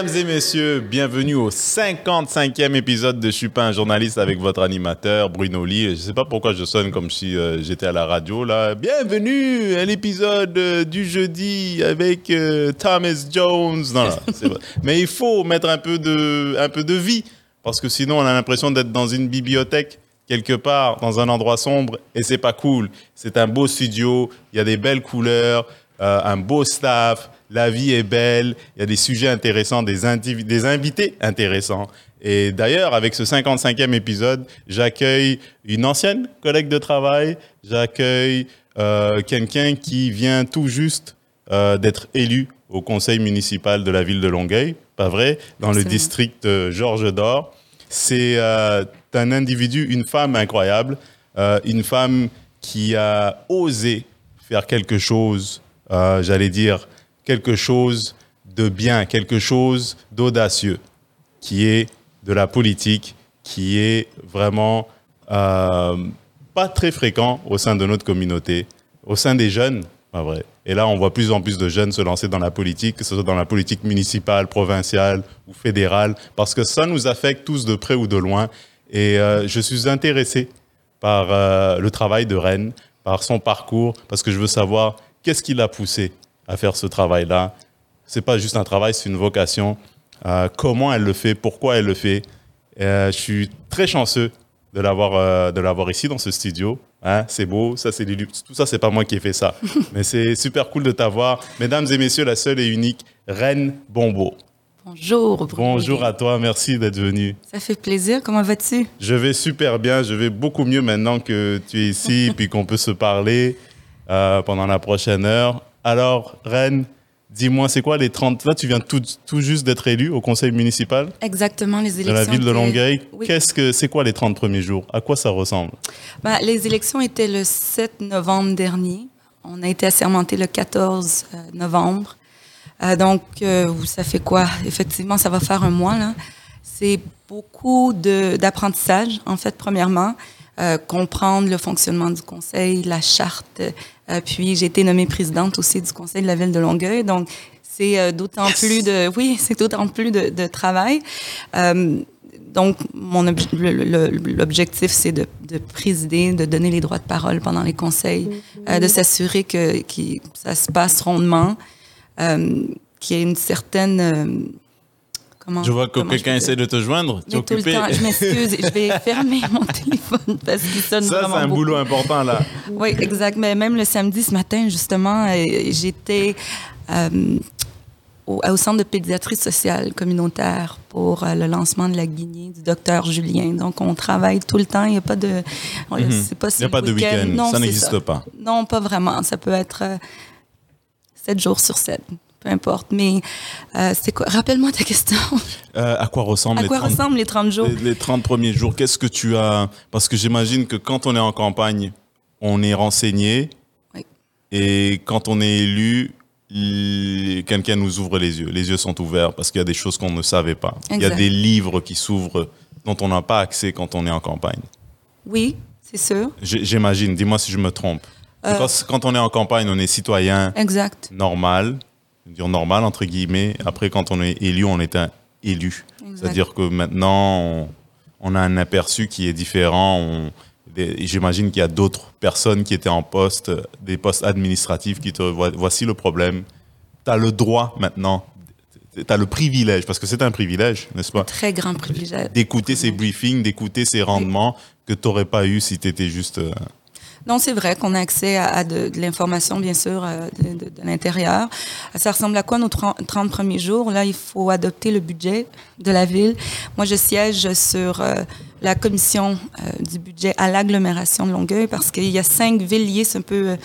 Mesdames et messieurs, bienvenue au 55e épisode de Je suis pas un journaliste avec votre animateur Bruno Lee. Je sais pas pourquoi je sonne comme si euh, j'étais à la radio là. Bienvenue à l'épisode euh, du jeudi avec euh, Thomas Jones. Non, non, c'est vrai. Mais il faut mettre un peu de, un peu de vie parce que sinon on a l'impression d'être dans une bibliothèque quelque part dans un endroit sombre et c'est pas cool. C'est un beau studio, il y a des belles couleurs, un beau staff, la vie est belle, il y a des sujets intéressants, des, invités intéressants. Et d'ailleurs, avec ce 55e épisode, j'accueille une ancienne collègue de travail, j'accueille euh, quelqu'un qui vient tout juste euh, d'être élu au conseil municipal de la ville de Longueuil, pas vrai, dans le district euh, Georges d'Or. C'est euh, un individu, une femme incroyable, une femme qui a osé faire quelque chose, j'allais dire, quelque chose de bien, quelque chose d'audacieux, qui est de la politique, qui est vraiment euh, pas très fréquent au sein de notre communauté, au sein des jeunes, pas vrai. Et là, on voit plus en plus de jeunes se lancer dans la politique, que ce soit dans la politique municipale, provinciale ou fédérale, parce que ça nous affecte tous de près ou de loin. Et euh, je suis intéressé par euh, le travail de Rennes, par son parcours, parce que je veux savoir qu'est-ce qui l'a poussé à faire ce travail-là. C'est pas juste un travail, c'est une vocation. Euh, comment elle le fait, pourquoi elle le fait. Euh, je suis très chanceux de l'avoir euh, de l'avoir ici dans ce studio. Hein, c'est beau, ça c'est. Tout ça c'est pas moi qui ai fait ça, mais c'est super cool de t'avoir, mesdames et messieurs, la seule et unique Reine Bombo. Bonjour. Bruno. Bonjour à toi, merci d'être venu. Ça fait plaisir. Comment vas-tu? Je vais super bien, je vais beaucoup mieux maintenant que tu es ici, puis qu'on peut se parler euh, pendant la prochaine heure. Alors, Reine, dis-moi, c'est quoi les 30... Là, tu viens tout, tout juste d'être élu au conseil municipal Exactement, les de élections. la ville de Longueuil. Oui. Qu'est-ce que c'est quoi les 30 premiers jours? À quoi ça ressemble? Ben, les élections étaient le 7 novembre dernier. On a été assermenté le 14 euh, novembre. Euh, donc, euh, ça fait quoi? Effectivement, ça va faire un mois. là. C'est beaucoup de- d'apprentissage, en fait, premièrement. Euh, comprendre le fonctionnement du conseil, la charte. Euh, puis, j'ai été nommée présidente aussi du conseil de la ville de Longueuil. Donc, c'est euh, d'autant plus de... Oui, c'est d'autant plus de, de travail. Euh, donc, mon obje- le- le- l'objectif, c'est de, de présider, de donner les droits de parole pendant les conseils, euh, de s'assurer que, que ça se passe rondement, euh, qu'il y ait une certaine... comment, Je vois que quelqu'un essaie de te joindre. Tu es Mais tout le occupé temps, je m'excuse, je vais fermer mon téléphone parce qu'il sonne Ça, c'est un beaucoup. boulot important, là. Oui, exact. Mais même le samedi, ce matin, justement, euh, j'étais euh, au, au centre de pédiatrie sociale communautaire pour euh, le lancement de la guinée du docteur Julien. Donc, on travaille tout le temps. Il n'y a pas de... on- pas Il n'y a pas de week-end. Ça n'existe pas. Non, pas vraiment. Ça peut être euh, sept jours sur sept. Peu importe. Mais euh, c'est quoi? Rappelle-moi ta question. Euh, à quoi ressemblent à les quoi 30 ressemblent les 30 jours? Les, les 30 premiers jours, qu'est-ce que tu as? Parce que j'imagine que quand on est en campagne, on est renseigné. Oui. Et quand on est élu, quelqu'un nous ouvre les yeux. Les yeux sont ouverts parce qu'il y a des choses qu'on ne savait pas. Il y a Exact. des livres qui s'ouvrent dont on n'a pas accès quand on est en campagne. Oui, c'est sûr. J'imagine, dis-moi si je me trompe. Euh. Quand, quand on est en campagne, on est citoyen Exact. normal, dire normal entre guillemets. Après, quand on est élu, on est un élu. C'est-à-dire que maintenant, on, on a un aperçu qui est différent. J'imagine qu'il y a d'autres personnes qui étaient en poste, des postes administratifs qui te. Voici le problème. Tu as le droit maintenant, tu as le privilège, parce que c'est un privilège, n'est-ce pas? Très grand privilège. D'écouter ces briefings, d'écouter ces rendements que tu n'aurais pas eu si tu étais juste. Non, c'est vrai qu'on a accès à, de, l'information, bien sûr, euh, de, l'intérieur. Ça ressemble à quoi nos 30, 30 premiers jours? Là, il faut adopter le budget de la ville. Moi, je siège sur euh, la commission euh, du budget à l'agglomération de Longueuil parce qu'il y a cinq villes liées. C'est un peu,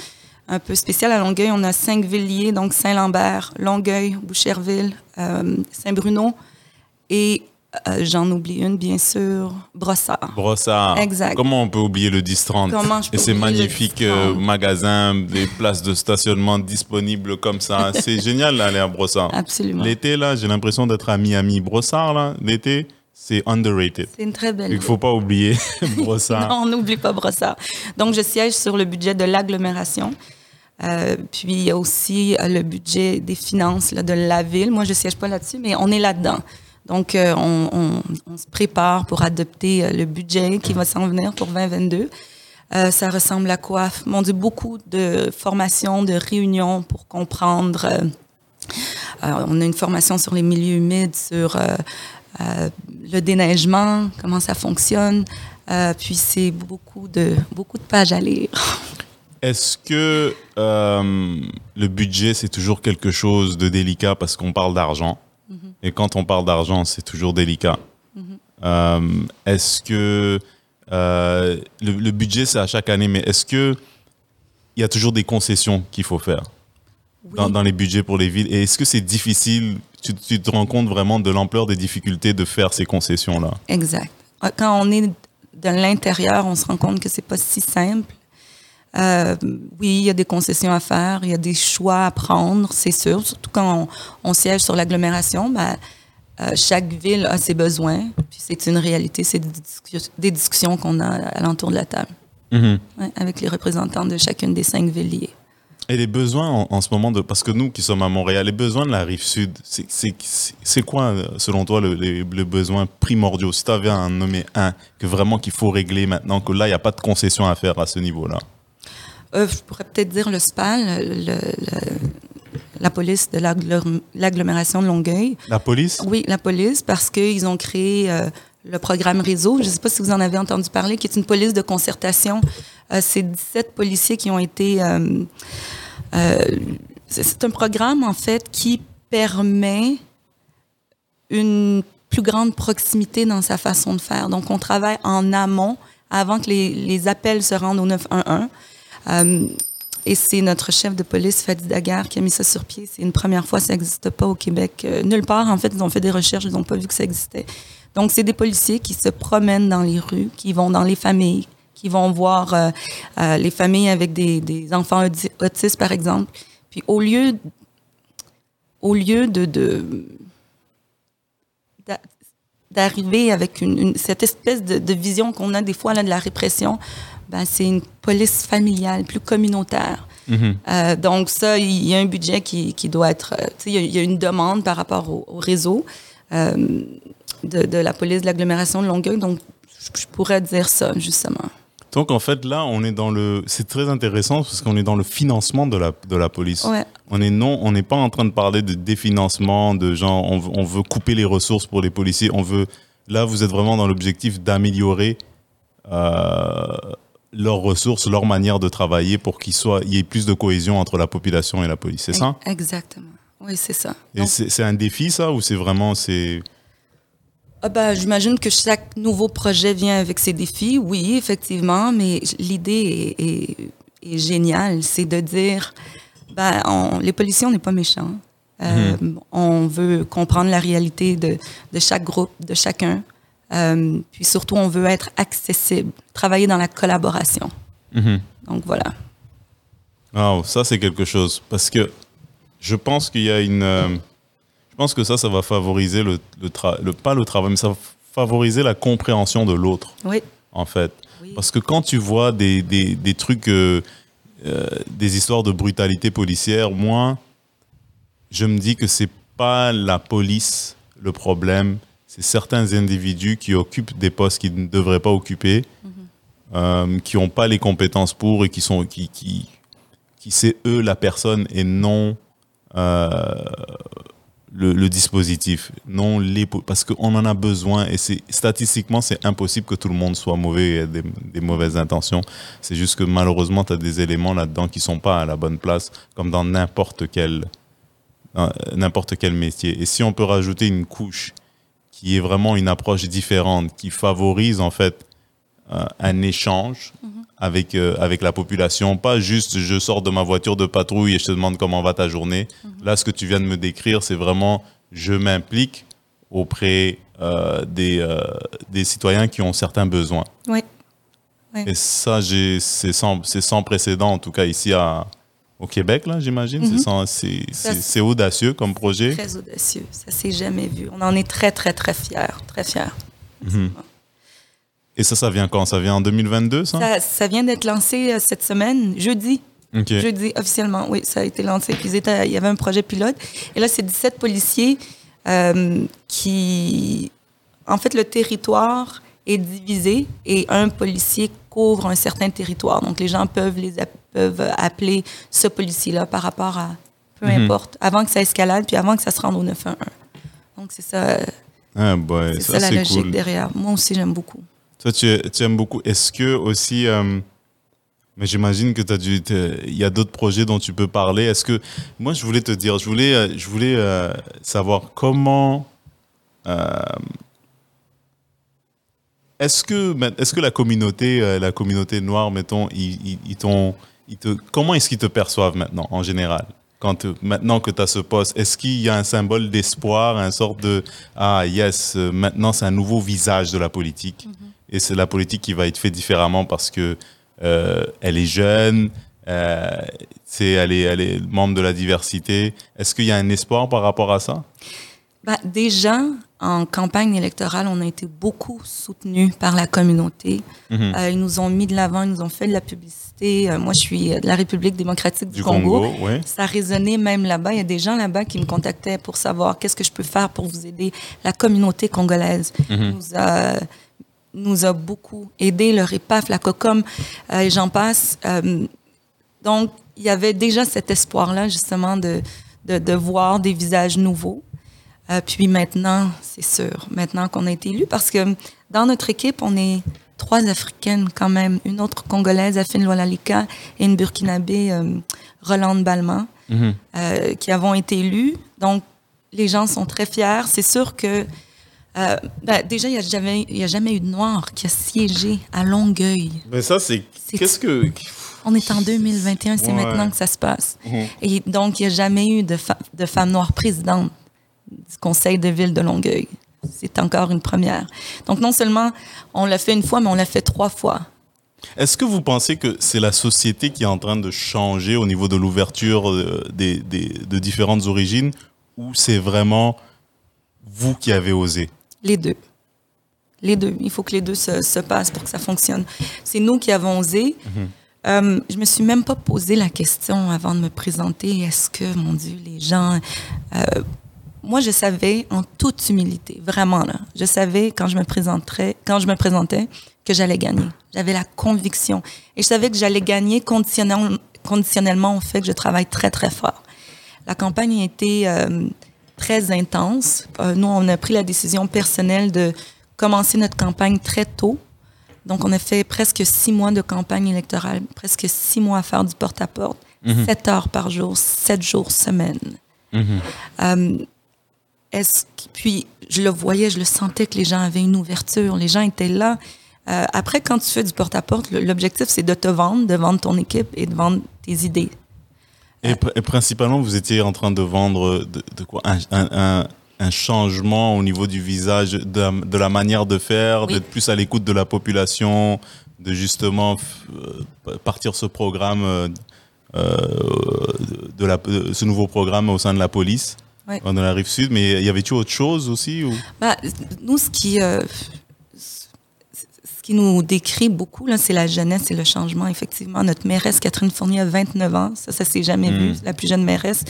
un peu spécial à Longueuil. On a cinq villes liées, donc Saint-Lambert, Longueuil, Boucherville, Saint-Bruno et euh, j'en oublie une, bien sûr, Brossard. Brossard. Exact. Comment on peut oublier le 10-30 Comment je peux Et ces le magnifiques 10-30? euh, magasins, des places de stationnement disponibles comme ça. C'est génial d'aller à Brossard. Absolument. L'été, là, j'ai l'impression d'être à Miami. Brossard, là, l'été, c'est underrated. C'est une très belle Il ne faut pas oublier Brossard. Non, on n'oublie pas Brossard. Donc, je siège sur le budget de l'agglomération. Euh, puis il y a aussi euh, le budget des finances là, de la ville. Moi, je ne siège pas là-dessus, mais on est là-dedans. Donc, euh, on, se prépare pour adopter le budget qui va s'en venir pour 2022. Euh, ça ressemble à quoi? Mon Dieu, beaucoup de formations, de réunions pour comprendre. Euh, on a une formation sur les milieux humides, sur le déneigement, comment ça fonctionne. puis c'est beaucoup de, beaucoup de pages à lire. Est-ce que euh, le budget, c'est toujours quelque chose de délicat parce qu'on parle d'argent? Mm -hmm. Et quand on parle d'argent, c'est toujours délicat. Mm -hmm. euh, est-ce que euh, le, le, budget, c'est à chaque année, mais est-ce que il y a toujours des concessions qu'il faut faire oui. dans, dans, les budgets pour les villes? Et est-ce que c'est difficile? Tu, tu, te rends compte vraiment de l'ampleur des difficultés de faire ces concessions-là? Exact. Quand on est de l'intérieur, on se rend compte que c'est pas si simple. Euh, oui, il y a des concessions à faire, il y a des choix à prendre, c'est sûr. Surtout quand on, on siège sur l'agglomération, ben, euh, chaque ville a ses besoins. Puis c'est une réalité, c'est des, discussions, des discussions qu'on a alentour de la table mm -hmm. ouais, avec les représentants de chacune des cinq villes liées. Et les besoins en, en, ce moment, de, parce que nous qui sommes à Montréal, les besoins de la rive sud, c'est quoi, selon toi, le, les, le besoin primordial Si tu avais à en nommer un que vraiment qu'il faut régler maintenant, que là, il n'y a pas de concession à faire à ce niveau-là euh, je pourrais peut-être dire le SPAL, le, le, la police de l'agglomération de Longueuil. La police? Oui, la police, parce qu'ils ont créé euh, le programme Réseau. Je ne sais pas si vous en avez entendu parler, qui est une police de concertation. Euh, C'est 17 policiers qui ont été... C'est un programme, en fait, qui permet une plus grande proximité dans sa façon de faire. Donc, on travaille en amont, avant que les, les appels se rendent au 911. Euh, et c'est notre chef de police, Fadi Daguerre, qui a mis ça sur pied. C'est une première fois, ça n'existe pas au Québec. Euh, nulle part, en fait, ils ont fait des recherches, ils n'ont pas vu que ça existait. Donc, c'est des policiers qui se promènent dans les rues, qui vont dans les familles, qui vont voir euh, les familles avec des, enfants autistes, par exemple. Puis, au lieu, au lieu de, d'arriver avec une, cette espèce de, de vision qu'on a des fois là, de la répression, ben, c'est une police familiale, plus communautaire. Mm -hmm. euh, donc ça, il y a un budget qui, qui doit être... Il y, il y, a une demande par rapport au, au réseau euh, de, de, la police de l'agglomération de Longueuil. Donc, je pourrais dire ça, justement. Donc, en fait, là, on est dans le... C'est très intéressant parce qu'on est dans le financement de la, de la police. Ouais. On est non, on n'est pas en train de parler de définancement, de genre, on, on veut couper les ressources pour les policiers. On veut... Là, vous êtes vraiment dans l'objectif d'améliorer euh, leurs ressources, leur manière de travailler pour qu'il soit, il y ait plus de cohésion entre la population et la police. C'est ça? Exactement. Oui, c'est ça. Et c'est un défi, ça, ou c'est vraiment, c'est... Ah ben, J'imagine que chaque nouveau projet vient avec ses défis, oui, effectivement, mais l'idée est, est, est, géniale. C'est de dire, ben, on, les policiers, on n'est pas méchants. Euh, mmh. On veut comprendre la réalité de, de chaque groupe, de chacun. Euh, puis surtout, on veut être accessible, travailler dans la collaboration. Mm -hmm. Donc voilà. Wow, ça c'est quelque chose parce que je pense qu'il y a une, euh, je pense que ça, ça va favoriser le, le, le, pas le travail, mais ça va favoriser la compréhension de l'autre. Oui. En fait, oui. parce que quand tu vois des, des, des trucs, euh, euh, des histoires de brutalité policière, moi, je me dis que c'est pas la police le problème, c'est certains individus qui occupent des postes qu'ils ne devraient pas occuper, mm -hmm. euh, qui n'ont pas les compétences pour et qui sont qui qui, qui c'est eux la personne et non euh, le, le, dispositif, non les parce qu'on en a besoin et c'est statistiquement c'est impossible que tout le monde soit mauvais et ait des, des mauvaises intentions. C'est juste que malheureusement tu as des éléments là-dedans qui sont pas à la bonne place, comme dans n'importe quel n'importe quel métier. Et si on peut rajouter une couche qui est vraiment une approche différente, qui favorise en fait euh, un échange mm -hmm. avec, euh, avec la population. Pas juste je sors de ma voiture de patrouille et je te demande comment va ta journée. Mm -hmm. Là, ce que tu viens de me décrire, c'est vraiment je m'implique auprès euh, des, des citoyens qui ont certains besoins. Oui. oui. Et ça, c'est sans, sans précédent, en tout cas ici à, au Québec, là, j'imagine. Mm -hmm. C'est audacieux comme projet. Très audacieux. Ça s'est jamais vu. On en est très, très, très fiers. Très fiers. Mm -hmm. Et ça, ça vient quand? Ça vient en 2022, ça? Ça, ça vient d'être lancé euh, cette semaine, jeudi. OK. Jeudi, officiellement, oui, ça a été lancé. Puis ils étaient- il y avait un projet pilote. Et là, c'est 17 policiers euh, qui... En fait, le territoire est divisé et un policier couvre un certain territoire. Donc, les gens peuvent, les peuvent appeler ce policier-là par rapport à... Peu Mhm. importe, avant que ça escalade, puis avant que ça se rende au 911. Donc, c'est ça, Ah, boy, c'est ça, ça la c'est logique cool. derrière. Moi aussi, j'aime beaucoup. Toi, tu, tu aimes beaucoup. Est-ce que aussi. euh, mais j'imagine que tu as dû. Il y a d'autres projets dont tu peux parler. Est-ce que. Moi, je voulais te dire, je voulais, euh, je voulais euh, savoir comment. euh, est-ce que, est-ce que la communauté, euh, la communauté noire, mettons, ils, ils- ils te, comment est-ce qu'ils te perçoivent maintenant, en général? Quand, euh, maintenant que tu as ce poste, est-ce qu'il y a un symbole d'espoir, un sorte de ah yes, euh, maintenant c'est un nouveau visage de la politique. Et c'est la politique qui va être faite différemment parce que euh, elle est jeune, euh, c'est elle est elle est membre de la diversité. Est-ce qu'il y a un espoir par rapport à ça? Ben, déjà, en campagne électorale, on a été beaucoup soutenus par la communauté. Mhm. Euh, ils nous ont mis de l'avant, ils nous ont fait de la publicité. Euh, moi, je suis de la République démocratique du, du Congo. Congo, oui. Ça résonnait même là-bas. Il y a des gens là-bas qui me contactaient pour savoir qu'est-ce que je peux faire pour vous aider. La communauté congolaise Mhm. nous a nous a beaucoup aidé, le REPAF, la COCOM, euh, et j'en passe. Donc, il y avait déjà cet espoir-là, justement, de, de, de voir des visages nouveaux. Euh, puis maintenant, c'est sûr, maintenant qu'on a été élus, parce que dans notre équipe, on est trois Africaines quand même, une autre Congolaise, Afine Lolalika, et une Burkinabé, euh, Rolande Balma, Mhm. euh, qui avons été élus. Donc, les gens sont très fiers. C'est sûr que, euh, ben, déjà, il n'y a, jamais- il y a jamais eu de Noir qui a siégé à Longueuil. Mais ça c'est qu'est-ce que On est en 2021, c'est Ouais. maintenant que ça se passe. Mhm. Et donc, il n'y a jamais eu de, fa- de femme noire présidente du conseil de ville de Longueuil. C'est encore une première. Donc, non seulement on l'a fait une fois, mais on l'a fait trois fois. Est-ce que vous pensez que c'est la société qui est en train de changer au niveau de l'ouverture euh, des, des- de différentes origines ou c'est vraiment vous qui avez osé? Les deux. Les deux. Il faut que les deux se, se passent pour que ça fonctionne. C'est nous qui avons osé. Euh, je me suis même pas posé la question avant de me présenter. Est-ce que, mon Dieu, les gens... euh, moi, je savais en toute humilité, vraiment là, je savais quand je me présenterais, quand je me présentais, que j'allais gagner. J'avais la conviction et je savais que j'allais gagner conditionnel- conditionnellement au fait que je travaille très très fort. La campagne a été euh, très intense. Euh, nous, on a pris la décision personnelle de commencer notre campagne très tôt. Donc, on a fait presque six mois de campagne électorale, presque six mois à faire du porte-à-porte, sept heures par jour, sept jours semaine. Euh, est-ce que- puis je le voyais, je le sentais que les gens avaient une ouverture, les gens étaient là. Euh, après, quand tu fais du porte-à-porte, l'objectif c'est de te vendre, de vendre ton équipe et de vendre tes idées. et, pr- et principalement, vous étiez en train de vendre de, de quoi? Un, un- un- un changement au niveau du visage, de, la- de la manière de faire, Oui. d'être plus à l'écoute de la population, de justement euh, partir ce programme, euh, de la, de ce nouveau programme au sein de la police, Ouais. dans la rive sud. Mais y avait-tu autre chose aussi ou? Bah, nous, ce qui, euh, ce qui nous décrit beaucoup, là, c'est la jeunesse et le changement. Effectivement, notre mairesse, Catherine Fournier, a 29 ans. Ça, ça s'est jamais Mm. vu. C'est la plus jeune mairesse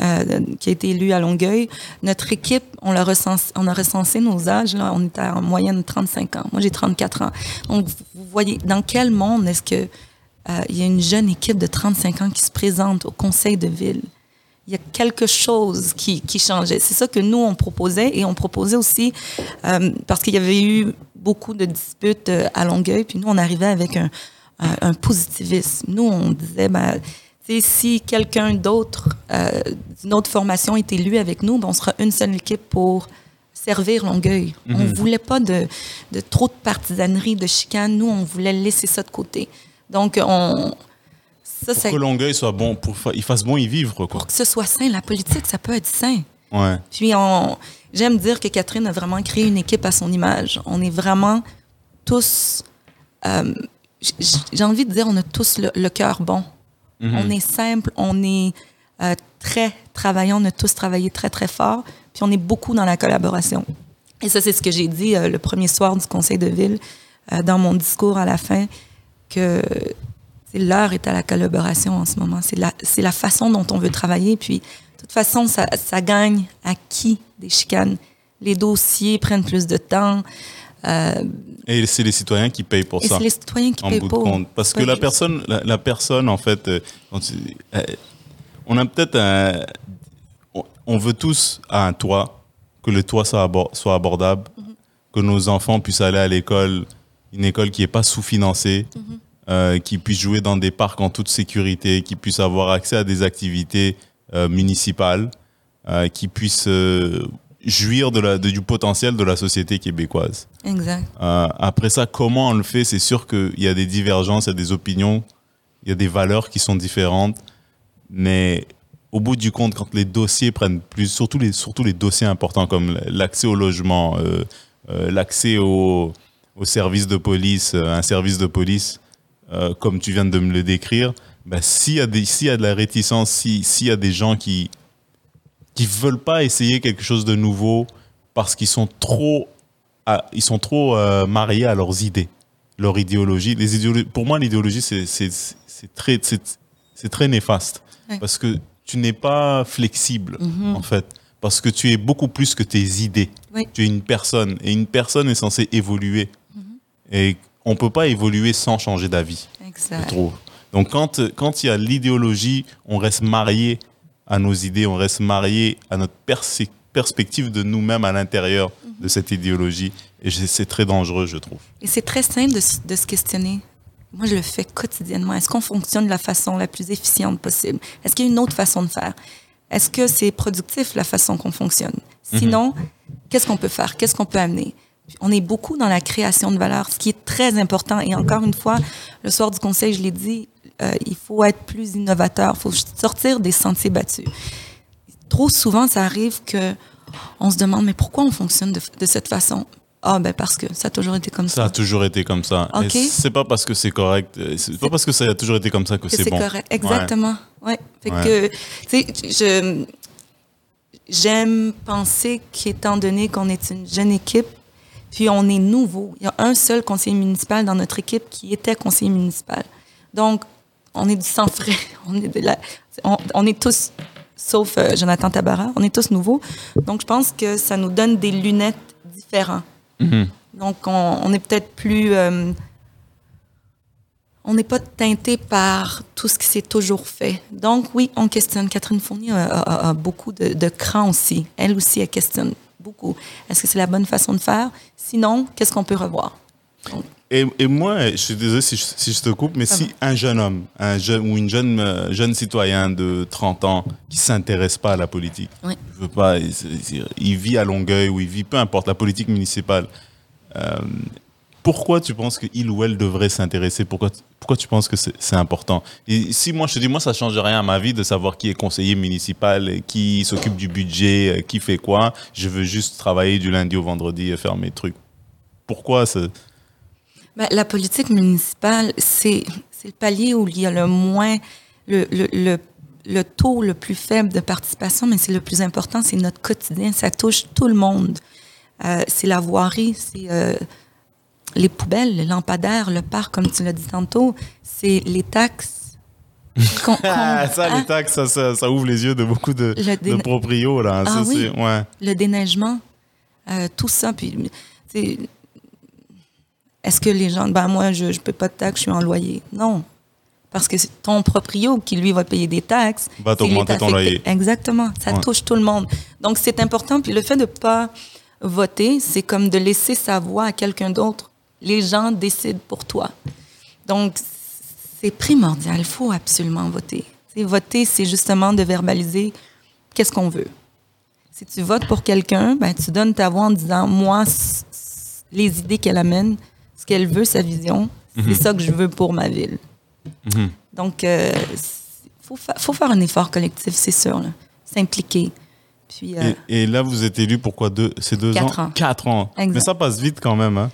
euh, qui a été élue à Longueuil. Notre équipe, on, l'a recensé, on a recensé nos âges. Là, on était en moyenne 35 ans. Moi, j'ai 34 ans. Donc, vous voyez, dans quel monde est-ce que euh, il y a une jeune équipe de 35 ans qui se présente au conseil de ville? Il y a quelque chose qui, qui changeait. C'est ça que nous, on proposait. Et on proposait aussi, euh, parce qu'il y avait eu beaucoup de disputes euh, à Longueuil, puis nous, on arrivait avec un, un, un positivisme. Nous, on disait, ben, si quelqu'un d'autre, euh, d'une autre formation est élu avec nous, ben, on sera une seule équipe pour servir Longueuil. On voulait pas de, de trop de partisanerie, de chicane. Nous, on voulait laisser ça de côté. Donc, on... Ça, Pour que Longueuil soit bon, pour fa- il fasse bon y vivre, quoi. pour que ce soit sain. La politique, ça peut être sain. Ouais. Puis on, j'aime dire que Catherine a vraiment créé une équipe à son image. On est vraiment tous, euh, j'ai envie de dire, on a tous le, le cœur bon. On est simple, on est euh, très travaillant, on a tous travaillé très très fort, puis on est beaucoup dans la collaboration. Et ça, c'est ce que j'ai dit euh, le premier soir du conseil de ville, dans mon discours à la fin, que l'heure est à la collaboration en ce moment. C'est la, c'est la façon dont on veut travailler. Puis, de toute façon, ça, ça gagne à qui des chicanes? Les dossiers prennent plus de temps. Euh, Et c'est les citoyens qui payent pour et ça. c'est les citoyens qui en bout de pas. compte. Parce que la personne, la, la personne, en fait, euh, euh, on a peut-être un. on- veut tous à un toit, que le toit soit, abor- soit abordable, Mhm. que nos enfants puissent aller à l'école, une école qui n'est pas sous-financée, Mhm. Euh, qui puisse jouer dans des parcs en toute sécurité, qui puisse avoir accès à des activités euh, municipales, euh, qui puisse euh, jouir de la, de- du potentiel de la société québécoise. Exact. Après ça, comment on le fait? C'est sûr qu'il y a des divergences, il y a des opinions, il y a des valeurs qui sont différentes. Mais au bout du compte, quand les dossiers prennent plus, surtout les, surtout les dossiers importants comme l'accès au logement, l'accès au, au service de police, un service de police, euh, comme tu viens de me le décrire, ben, s'il y, a des- s'il y a de la réticence, si- s'il y a des gens qui qui veulent pas essayer quelque chose de nouveau parce qu'ils sont trop à- ils sont trop euh, mariés à leurs idées, leur idéologie. Les pour moi, l'idéologie, c'est c'est- c'est très, c'est c'est très néfaste. Ouais. Parce que tu n'es pas flexible, Mhm. en fait. Parce que tu es beaucoup plus que tes idées. Oui. Tu es une personne. Et une personne est censée évoluer. Mhm. Et on ne peut pas évoluer sans changer d'avis, je trouve. Donc, quand quand il y a l'idéologie, on reste marié à nos idées, on reste marié à notre perspective de nous-mêmes à l'intérieur Mhm. de cette idéologie. Et c'est très dangereux, je trouve. Et c'est très simple de, se questionner. Moi, je le fais quotidiennement. Est-ce qu'on fonctionne de la façon la plus efficiente possible? Est-ce qu'il y a une autre façon de faire? Est-ce que c'est productif la façon qu'on fonctionne? Sinon, qu'est-ce qu'on peut faire? Qu'est-ce qu'on peut amener? On est beaucoup dans la création de valeur, ce qui est très important. Et encore une fois, le soir du conseil, je l'ai dit, euh, il faut être plus innovateur, il faut sortir des sentiers battus. Trop souvent, ça arrive que on se demande, mais pourquoi on fonctionne de, de cette façon? Ah, ben parce que ça a toujours été comme Ça a toujours été comme ça. Ok. Et c'est pas parce que c'est correct, euh, c'est pas parce que ça a toujours été comme ça que que c'est c'est bon. correct. Exactement. Ouais. Fait Ouais. que, tu sais, je, j'aime penser qu'étant donné qu'on est une jeune équipe, puis on est nouveau, il y a un seul conseiller municipal dans notre équipe qui était conseiller municipal. Donc, on est du sang frais. On est, de la, on, on est tous, sauf euh, Jonathan Tabara, on est tous nouveaux. Donc, je pense que ça nous donne des lunettes différentes. Mhm. Donc, on, on est peut-être plus. euh, on n'est pas teinté par tout ce qui s'est toujours fait. Donc, oui, on questionne. Catherine Fournier a, a- a beaucoup de, de cran aussi. Elle aussi, elle questionne beaucoup. Est-ce que c'est la bonne façon de faire? Sinon, qu'est-ce qu'on peut revoir? Et, et moi, je suis désolé si je, si je te coupe, mais si un jeune homme un jeune, ou une jeune, euh, jeune citoyen de 30 ans qui s'intéresse pas à la politique, Oui. je veux pas, il, il vit à Longueuil ou il vit, peu importe, la politique municipale, euh, pourquoi tu penses qu'il ou elle devrait s'intéresser? Pourquoi, pourquoi tu penses que c'est important? Et si moi je te dis, moi ça change rien à ma vie de savoir qui est conseiller municipal, qui s'occupe du budget, euh, qui fait quoi, je veux juste travailler du lundi au vendredi et faire mes trucs. Pourquoi ça Ben, la politique municipale, c'est c'est le palier où il y a le moins, le, le, le, le taux le plus faible de participation, mais c'est le plus important, c'est notre quotidien, ça touche tout le monde. Euh, c'est la voirie, c'est euh, les poubelles, les lampadaires, le parc, comme tu l'as dit tantôt, c'est les taxes. qu'on- qu'on- Ah, ça, les taxes, ça, ça, ça ouvre les yeux de beaucoup de, Le de proprios, là. Ah ça, oui. ouais. le déneigement, euh, tout ça. Puis, est-ce que les gens, ben moi, je ne paie pas de taxes, je suis en loyer? Non. Parce que c'est ton proprio qui, lui, va payer des taxes. Va t'augmenter ton loyer. Exactement. Ça Ouais. touche tout le monde. Donc, c'est important. Puis le fait de ne pas voter, c'est comme de laisser sa voix à quelqu'un d'autre. Les gens décident pour toi. Donc, c'est primordial. Il faut absolument voter. Voter, c'est justement de verbaliser qu'est-ce qu'on veut. Si tu votes pour quelqu'un, ben, tu donnes ta voix en disant, moi, les idées qu'elle amène, ce qu'elle veut, sa vision, c'est ça que je veux pour ma ville. Mhm. Donc, il faut, fa- faut faire un effort collectif, c'est sûr. S'impliquer. Puis, euh, Et, et là, vous êtes élu pour quoi? Deux, C'est deux Quatre ans? ans. Quatre ans. Exact. Mais ça passe vite quand même. Hein.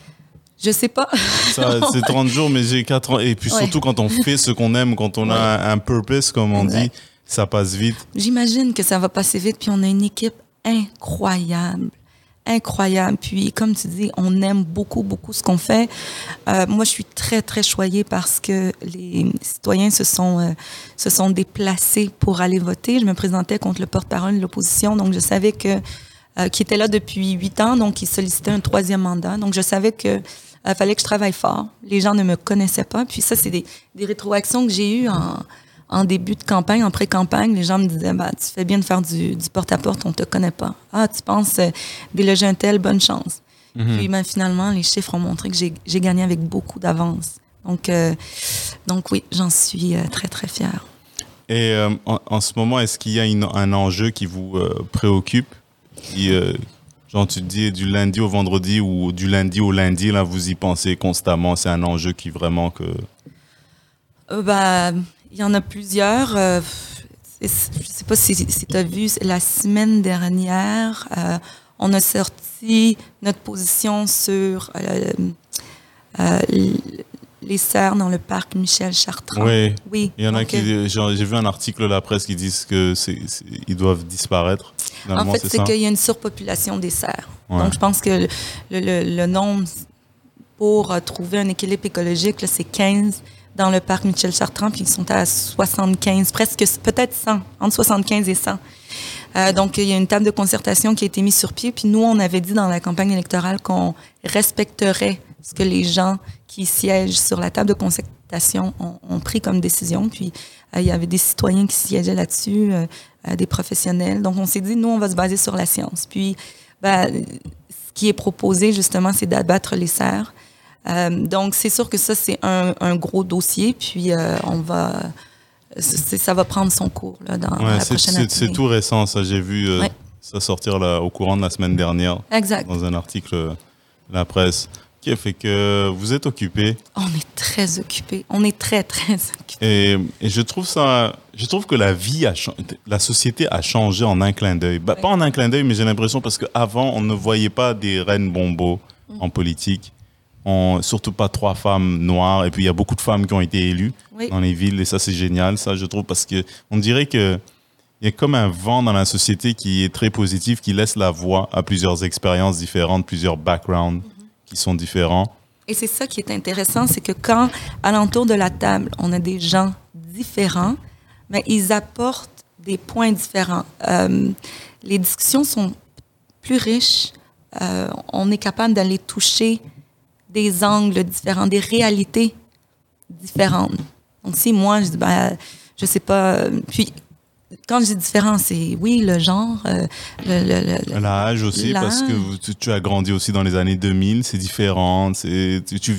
Je sais pas. Ça, c'est 30 jours, mais j'ai quatre ans. Et puis Ouais. surtout quand on fait ce qu'on aime, quand on a un, purpose, comme on dit, ça passe vite. J'imagine que ça va passer vite, puis on a une équipe incroyable. incroyable. Puis, comme tu dis, on aime beaucoup, beaucoup ce qu'on fait. Euh, moi, je suis très, très choyée parce que les citoyens se sont, euh, se sont déplacés pour aller voter. Je me présentais contre le porte-parole de l'opposition, donc je savais que euh, qui était là depuis huit ans, donc il sollicitait un troisième mandat. Donc, je savais que euh, fallait que je travaille fort. Les gens ne me connaissaient pas. Puis ça, c'est des, des rétroactions que j'ai eues en, en début de campagne, en pré-campagne. Les gens me disaient, bah, tu fais bien de faire du, du porte-à-porte, on te connaît pas. Ah, tu penses euh, déloger un tel, bonne chance. Puis ben, finalement, les chiffres ont montré que j'ai j'ai gagné avec beaucoup d'avance. Donc, euh, donc oui, j'en suis euh, très, très fière. Et en, en ce moment, est-ce qu'il y a une- un enjeu qui vous préoccupe qui, Genre, tu dis du lundi au vendredi ou du lundi au lundi, là, vous y pensez constamment. C'est un enjeu qui vraiment que. Euh, bah, il y en a plusieurs. Euh, je sais pas si, tu as vu, la semaine dernière, euh, on a sorti notre position sur euh, les serres dans le parc Michel Chartrand. Oui. Oui. Il y en a qui. J'ai vu un article de la presse qui disent que ils doivent disparaître. En fait, c'est qu'il y a une surpopulation des cerfs. Ouais. Donc, je pense que le, le- le nombre pour euh, trouver un équilibre écologique, c'est 15 dans le parc Michel Chartrand, puis ils sont à 75, presque peut-être 100, entre 75 et 100. Euh, donc, il y a une table de concertation qui a été mise sur pied. Puis nous, on avait dit dans la campagne électorale qu'on respecterait ce que les gens qui siègent sur la table de concertation ont, ont pris comme décision. Puis euh, il y avait des citoyens qui siégeaient là-dessus, euh, euh, des professionnels. Donc, on s'est dit, nous, on va se baser sur la science. Puis, ben, ce qui est proposé, justement, c'est d'abattre les serres. Donc, c'est sûr que ça, c'est un, un gros dossier. Puis, on va... Ça va prendre son cours là, dans Ouais, la c'est- prochaine c'est tout récent, ça. J'ai vu euh, Ouais. ça sortir là, au courant de la semaine dernière Exact. dans un article euh, de la presse. Qui fait que vous êtes occupé On est très occupés. On est très, très occupés. et, et je trouve ça, je trouve que la vie a changé, la société a changé en un clin d'œil. Bah, Ouais. Pas en un clin d'œil, mais j'ai l'impression parce qu'avant, on ne voyait pas des reines bombos Mm. en politique. On, surtout pas trois femmes noires. Et puis, il y a beaucoup de femmes qui ont été élues Oui. dans les villes. Et ça, c'est génial, ça, je trouve, parce que on dirait que il y a comme un vent dans la société qui est très positif, qui laisse la voix à plusieurs expériences différentes, plusieurs backgrounds sont différents. Et c'est ça qui est intéressant, c'est que quand, alentour de la table, on a des gens différents, mais ils apportent des points différents. Euh, les discussions sont plus riches. Euh, on est capable d'aller toucher des angles différents, des réalités différentes. Donc, si moi, je dis, ben, je sais pas, euh, puis quand je dis différent, c'est oui, le genre, euh, le, le- le- L'âge aussi, parce que tu, tu as grandi aussi dans les années 2000, c'est différent. C'est, tu, tu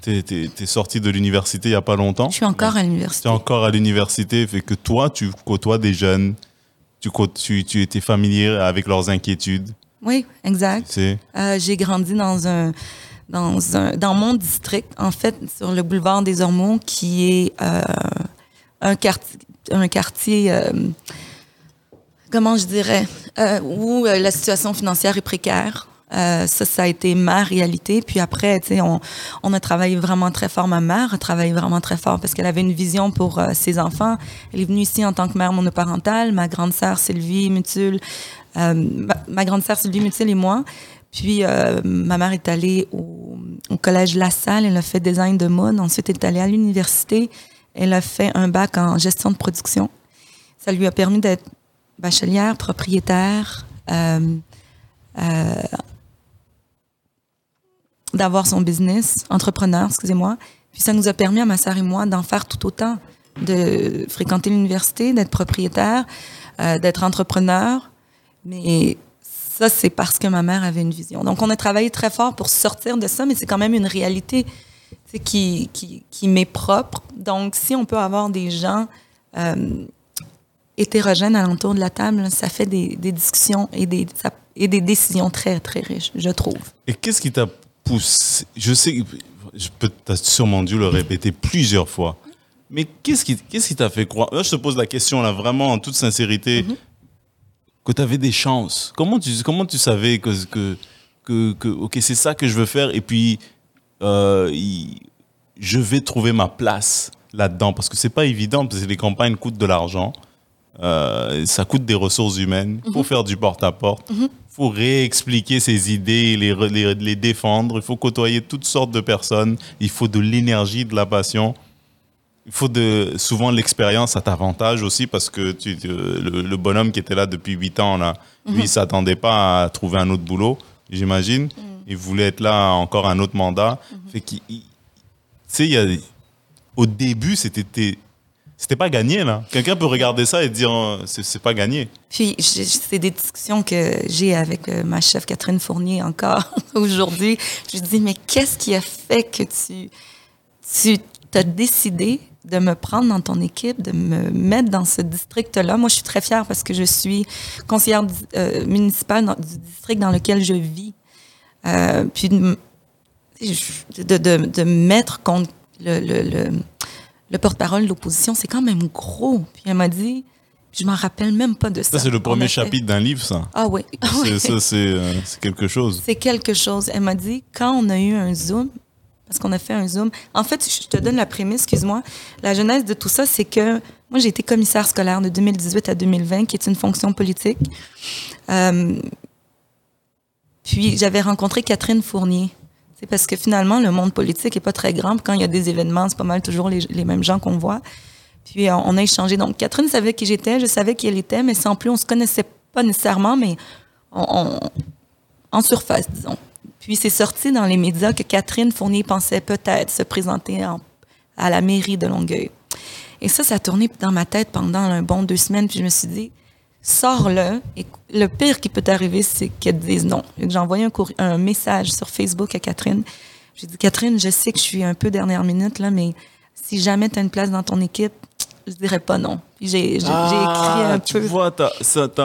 t'es, t'es- t'es sorti de l'université il n'y a pas longtemps. je suis encore à Tu l'université. es encore à l'université, fait que toi, tu côtoies des jeunes, tu, tu, tu étais familier avec leurs inquiétudes. Oui, exact. Tu. Euh, j'ai grandi dans un, dans un, dans mon district, en fait, sur le boulevard des Ormeaux, qui est euh, un quartier, un quartier, euh, comment je dirais, euh, où euh, la situation financière est précaire. Euh, ça, ça a été ma réalité. Puis après, tu sais, on, on a travaillé vraiment très fort. Ma mère a travaillé vraiment très fort parce qu'elle avait une vision pour euh, ses enfants. Elle est venue ici en tant que mère monoparentale. Ma grande sœur Sylvie Mutul, euh, ma, grande sœur Sylvie Mutil et moi. Puis euh, ma mère est allée au, au collège La Salle. Elle a fait design de mode. Ensuite, elle est allée à l'université. Elle a fait un bac en gestion de production. Ça lui a permis d'être bachelière, propriétaire, euh, euh, d'avoir son business, entrepreneur, excusez-moi. Puis ça nous a permis à ma sœur et moi d'en faire tout autant, de fréquenter l'université, d'être propriétaire, euh, d'être entrepreneur. Mais ça, c'est parce que ma mère avait une vision. Donc, on a travaillé très fort pour sortir de ça, mais c'est quand même une réalité qui, qui, qui m'est propre. Donc, si on peut avoir des gens euh, hétérogènes alentour de la table, ça fait des, des discussions et des, ça- et des décisions très, très riches, je trouve. Et qu'est-ce qui t'a poussé? Je sais, je peux t'as sûrement dû le répéter plusieurs fois. Mais qu'est-ce qui qui t'a fait croire? Là, je te pose la question là, vraiment en toute sincérité, que tu avais des chances. Comment tu comment tu savais que que que, que ok c'est ça que je veux faire et puis euh, il- je vais trouver ma place là-dedans parce que c'est pas évident parce que les campagnes coûtent de l'argent. euh, ça coûte des ressources humaines. Il faut faire du porte-à-porte. Il faut réexpliquer ses idées, les, re- les, les défendre. Il faut côtoyer toutes sortes de personnes. Il faut de l'énergie, de la passion. Il faut de, souvent l'expérience à t'avantage aussi parce que tu, le, le bonhomme qui était là depuis 8 ans, là, lui, il s'attendait pas à trouver un autre boulot, j'imagine. Il voulait être là encore un autre mandat. Fait qu'il- il- tu sais, il y a, au début, c'était c'était pas gagné, là. Quelqu'un peut regarder ça et dire, euh, c'est pas gagné. Puis, c'est des discussions que j'ai avec euh, ma chef Catherine Fournier encore aujourd'hui. Je lui dis, mais qu'est-ce qui a fait que tu, tu as décidé de me prendre dans ton équipe, de me mettre dans ce district-là? Moi, je suis très fière parce que je suis conseillère euh, municipale dans- du district dans lequel je vis. Euh, puis, de, de, de, de mettre contre le, le, le, le porte-parole de l'opposition, c'est quand même gros. Puis, elle m'a dit, je m'en rappelle même pas de ça. Ça, c'est le premier chapitre d'un livre, ça. ah oui. Ça, c'est euh, c'est quelque chose. C'est quelque chose. Elle m'a dit, quand on a eu un Zoom, parce qu'on a fait un Zoom, en fait, je te donne la prémisse, excuse-moi. La genèse de tout ça, c'est que moi, j'ai été commissaire scolaire de 2018 à 2020, qui est une fonction politique. Euh, puis, j'avais rencontré Catherine Fournier. C'est parce que finalement, le monde politique est pas très grand. Quand il y a des événements, c'est pas mal toujours les, mêmes gens qu'on voit. Puis on, on a échangé. Donc, Catherine savait qui j'étais, je savais qui elle était, mais sans plus, on se connaissait pas nécessairement, mais on, en surface, disons. Puis c'est sorti dans les médias que Catherine Fournier pensait peut-être se présenter en- à la mairie de Longueuil. Et ça, ça a tourné dans ma tête pendant un bon deux semaines. Puis je me suis dit, sors-le. Et le pire qui peut t'arriver, c'est qu'elle te dise non. J'ai envoyé un, message sur Facebook à Catherine. J'ai dit, Catherine, je sais que je suis un peu dernière minute, là, mais si jamais tu as une place dans ton équipe, je dirais pas non. J'ai j'ai écrit un Ah, tu peu. vois, t'as,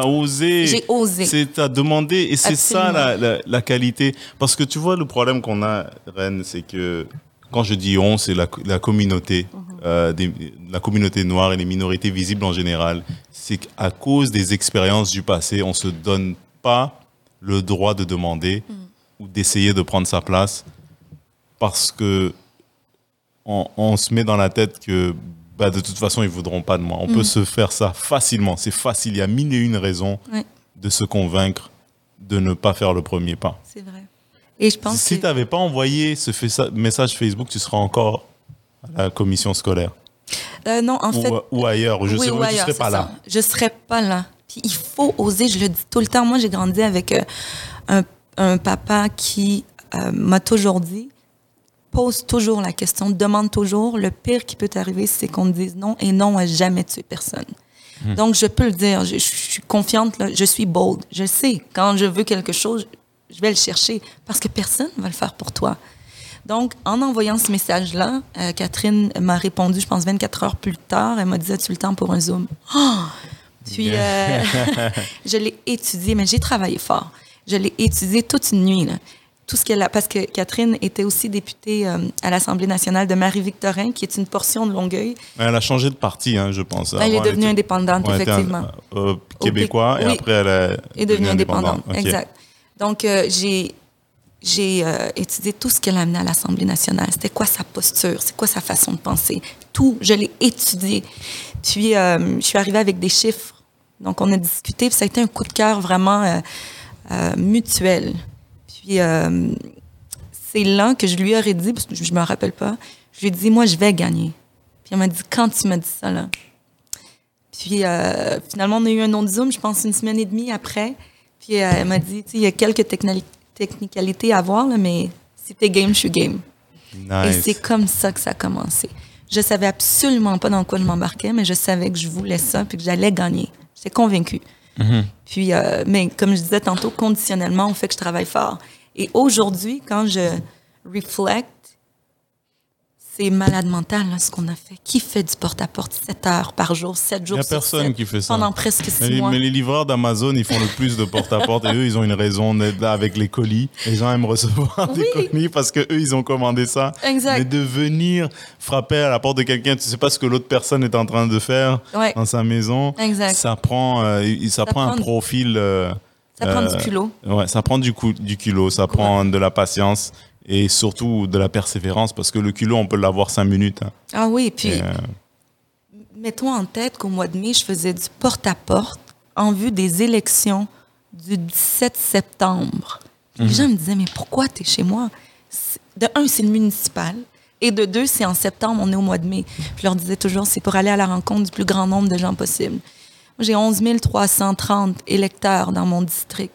osé. J'ai osé. C'est, t'as demandé, et c'est ça la, la, la qualité. Parce que tu vois, le problème qu'on a, Rennes, c'est que quand je dis on, c'est la, la communauté, Mhm. euh, des- la communauté noire et les minorités visibles en général. C'est qu'à cause des expériences du passé, on se donne pas le droit de demander ou d'essayer de prendre sa place parce que on, on se met dans la tête que bah, de toute façon, ils voudront pas de moi. On peut se faire ça facilement. C'est facile. Il y a mille et une raisons de se convaincre de ne pas faire le premier pas. C'est vrai. Et je pense Si que... tu n'avais pas envoyé ce message Facebook, tu serais encore à la commission scolaire Euh, non, en ou, fait... ou ailleurs. Je oui, ailleurs, serais pas ça. là. Je serais pas là. Puis il faut oser, je le dis tout le temps. Moi, j'ai grandi avec euh, un, un papa qui euh, m'a toujours dit, pose toujours la question, demande toujours. Le pire qui peut t'arriver, c'est qu'on te dise non et non a jamais tué personne. Hmm. Donc, je peux le dire, je, je suis confiante, là, je suis bold. Je sais, quand je veux quelque chose, je vais le chercher parce que personne ne va le faire pour toi. Donc, en envoyant ce message-là, euh, Catherine m'a répondu, je pense, 24 heures plus tard. Elle m'a dit As-tu le temps pour un Zoom? Oh! Puis, euh, je l'ai étudié, mais j'ai travaillé fort. Je l'ai étudié toute une nuit. Là. Tout ce qu'elle a, parce que Catherine était aussi députée euh, à l'Assemblée nationale de Marie-Victorin, qui est une portion de Longueuil. Elle a changé de parti, hein, je pense. Elle est devenue indépendante, effectivement. québécois, et après elle est, est devenue indépendante. Exact. Donc, euh, j'ai j'ai euh, étudié tout ce qu'elle a amené à l'Assemblée nationale. C'était quoi sa posture? C'est quoi sa façon de penser? Tout, je l'ai étudié. Puis, euh, je suis arrivée avec des chiffres. Donc, on a discuté. Puis, ça a été un coup de cœur vraiment euh, euh, mutuel. Puis, euh, c'est là que je lui aurais dit, je me rappelle pas, je lui ai dit, moi, je vais gagner. Puis, elle m'a dit, quand tu m'as dit ça, là? Puis euh, finalement, on a eu un nom de Zoom, je pense, une semaine et demie après. Puis elle m'a dit, tu sais, il y a quelques technali- technicalités à voir, là, mais si t'es game, je suis game. Et c'est comme ça que ça a commencé. Je savais absolument pas dans quoi je m'embarquais, mais je savais que je voulais ça puis que j'allais gagner. J'étais convaincue. Puis, euh, mais comme je disais tantôt, conditionnellement, on fait que je travaille fort. Et aujourd'hui, quand je reflect, c'est malade mental là, ce qu'on a fait. Qui fait du porte-à-porte 7 heures par jour, 7 Il jours n'y a personne qui fait ça. Pendant presque 6 Mais les, mois? mais les livreurs d'Amazon, ils font le plus de porte-à-porte et eux, ils ont une raison d'être là avec les colis. Les gens aiment recevoir des colis parce que eux, ils ont commandé ça. Exact. Mais de venir frapper à la porte de quelqu'un, tu sais pas ce que l'autre personne est en train de faire Ouais. dans sa maison. Exact. Ça prend, euh, ça prend un profil. euh, Ça prend euh, du culot. Ouais, ça prend du, cou- du culot, ça prend de la patience et surtout de la persévérance parce que le culot, on peut l'avoir cinq minutes. hein. Ah oui, puis Et, euh, mets-toi en tête qu'au mois de mai, je faisais du porte-à-porte en vue des élections du 17 septembre. Les Mhm. gens me disaient, mais pourquoi tu es chez moi? De un, c'est le municipal. Et de deux, c'est en septembre, on est au mois de mai. Je leur disais toujours, c'est pour aller à la rencontre du plus grand nombre de gens possible. J'ai 11 330 électeurs dans mon district.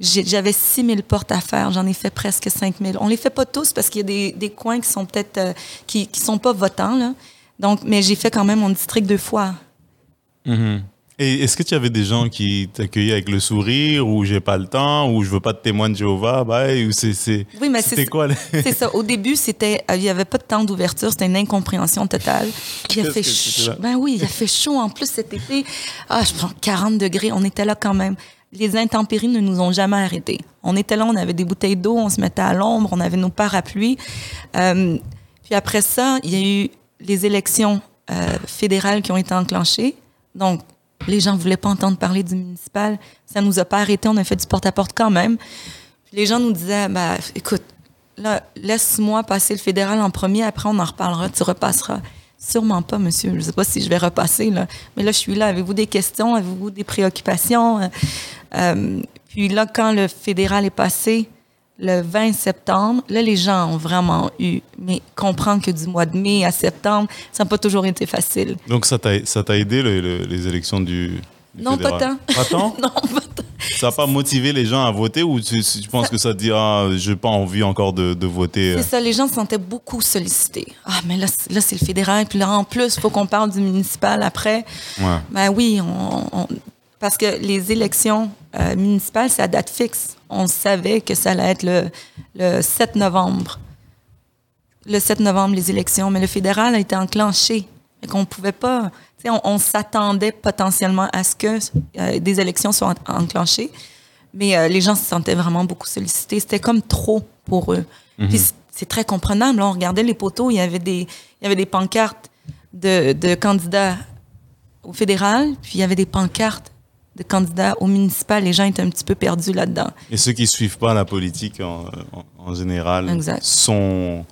J'avais 6 000 portes à faire, j'en ai fait presque 5 000. On les fait pas tous parce qu'il y a des, des coins qui sont peut-être euh, qui, qui sont pas votants là. Donc, mais j'ai fait quand même mon district deux fois. Et est-ce que tu avais des gens qui t'accueillaient avec le sourire ou j'ai pas le temps ou je veux pas de témoin de Jéhovah ou c'est c'est Oui, mais c'était c'est quoi c'est ça. Au début, c'était euh, il y avait pas de temps d'ouverture, c'était une incompréhension totale. Il a fait chaud. Ben oui, il a fait chaud en plus cet été. Ah, je prends 40 degrés, on était là quand même. Les intempéries ne nous ont jamais arrêtés. On était là, on avait des bouteilles d'eau, on se mettait à l'ombre, on avait nos parapluies. Euh, puis après ça, il y a eu les élections euh, fédérales qui ont été enclenchées. Donc, les gens voulaient pas entendre parler du municipal. Ça nous a pas arrêtés. On a fait du porte-à-porte quand même. Puis les gens nous disaient, bah, écoute, laisse-moi passer le fédéral en premier, après on en reparlera, tu repasseras. Sûrement pas, monsieur. Je sais pas si je vais repasser, là. Mais là, je suis là. Avez-vous des questions? Avez-vous des préoccupations? Euh, puis là, quand le fédéral est passé, le 20 septembre, là, les gens ont vraiment eu, mais comprendre que du mois de mai à septembre, ça n'a pas toujours été facile. Donc ça t'a aidé le- le- les élections du, du Non, pas fédéral? Pas tant? Non, pas tant. Ça n'a pas motivé les gens à voter ou tu, tu penses que ça te dit ah j'ai pas envie encore de, de voter euh? C'est ça, les gens se sentaient beaucoup sollicités. Ah, mais là, c'est- là c'est le fédéral, puis là, en plus, il faut qu'on parle du municipal après. Ouais. Ben oui, on, on- parce que les élections euh, municipales, c'est à date fixe. On savait que ça allait être le, le 7 novembre. Le 7 novembre, les élections, mais le fédéral a été enclenché. Et qu'on pouvait pas. On, on s'attendait potentiellement à ce que euh, des élections soient en- enclenchées, mais euh, les gens se sentaient vraiment beaucoup sollicités. C'était comme trop pour eux. Puis c- c'est très comprenable. là. On regardait les poteaux, il y avait des, il y avait des pancartes de, de candidats au fédéral, puis il y avait des pancartes de candidats au municipal. Les gens étaient un petit peu perdus là-dedans. Et ceux qui suivent pas la politique en, en- en général Exact. sont